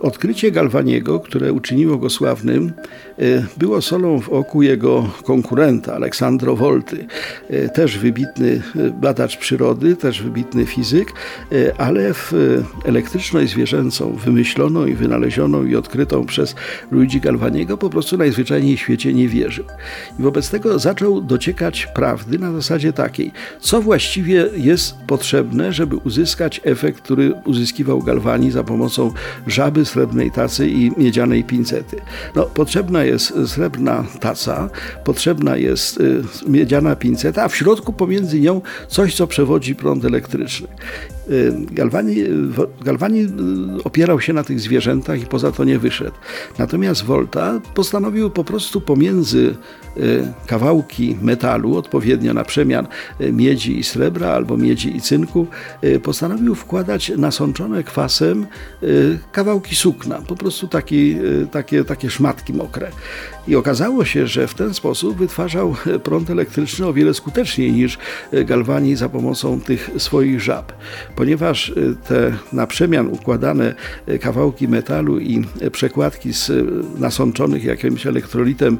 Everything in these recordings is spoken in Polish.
Odkrycie Galwaniego, które uczyniło go sławnym, e, było solą w oku jego konkurenta, Aleksandro Volty. E, też wybitny e, badacz przyrody, też wybitny fizyk, ale w elektryczność zwierzęcą, wymyśloną i wynalezioną i odkrytą przez Luigi Galvaniego, po prostu najzwyczajniej w świecie nie wierzył. I wobec tego zaczął dociekać prawdy na zasadzie takiej, co właściwie jest potrzebne, żeby uzyskać efekt, który uzyskiwał Galvani za pomocą żaby srebrnej tacy i miedzianej pincety. No, potrzebna jest srebrna taca, potrzebna jest y, miedziana pinceta, a w środku pomiędzy nią coś, co przewodzi prąd elektryczny. Y, Galvani, Galvani y, opierał się na tych zwierzętach i poza to nie wyszedł. Natomiast Volta postanowił po prostu pomiędzy kawałki metalu, odpowiednio na przemian miedzi i srebra albo miedzi i cynku, postanowił wkładać nasączone kwasem kawałki sukna, po prostu taki, takie, takie szmatki mokre. I okazało się, że w ten sposób wytwarzał prąd elektryczny o wiele skuteczniej niż Galvani za pomocą tych swoich żab. Ponieważ e, te na przemian układane e, kawałki metalu i przekładki z nasączonych jakimś elektrolitem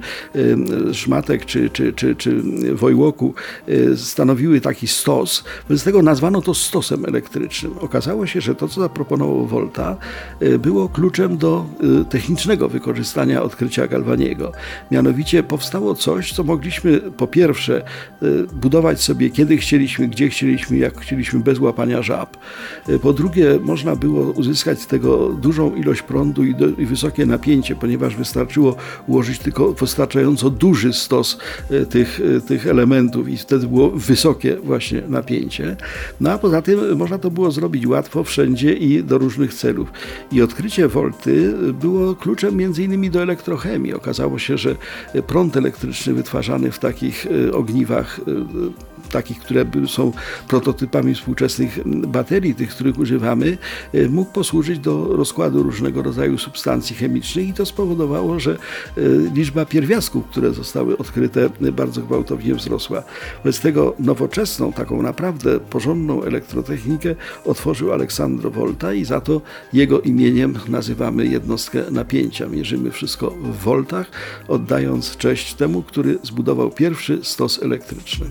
szmatek czy, czy, czy, czy wojłoku stanowiły taki stos, więc tego nazwano to stosem elektrycznym. Okazało się, że to, co zaproponował Volta, było kluczem do y, technicznego wykorzystania odkrycia Galvaniego. Mianowicie powstało coś, co mogliśmy po pierwsze y, budować sobie kiedy chcieliśmy, gdzie chcieliśmy, jak chcieliśmy, bez łapania żab. Y, po drugie, można było uzyskać z tego dużą ilość prądu i, do, i wysokie napięcie, ponieważ wystarczyło ułożyć tylko wystarczająco duży stos tych, tych elementów i wtedy było wysokie właśnie napięcie. No a poza tym można to było zrobić łatwo, wszędzie i do różnych celów. I odkrycie Volty było kluczem między innymi do elektrochemii. Okazało się, że prąd elektryczny wytwarzany w takich ogniwach takich, które są prototypami współczesnych baterii, tych, których używamy, e, mógł posłużyć do rozkładu różnego rodzaju substancji chemicznych i to spowodowało, że liczba pierwiastków, które zostały odkryte, bardzo gwałtownie wzrosła. Wobec tego nowoczesną, taką naprawdę porządną elektrotechnikę otworzył Aleksandro Volta i za to jego imieniem nazywamy jednostkę napięcia. Mierzymy wszystko w voltach, oddając cześć temu, który zbudował pierwszy stos elektryczny.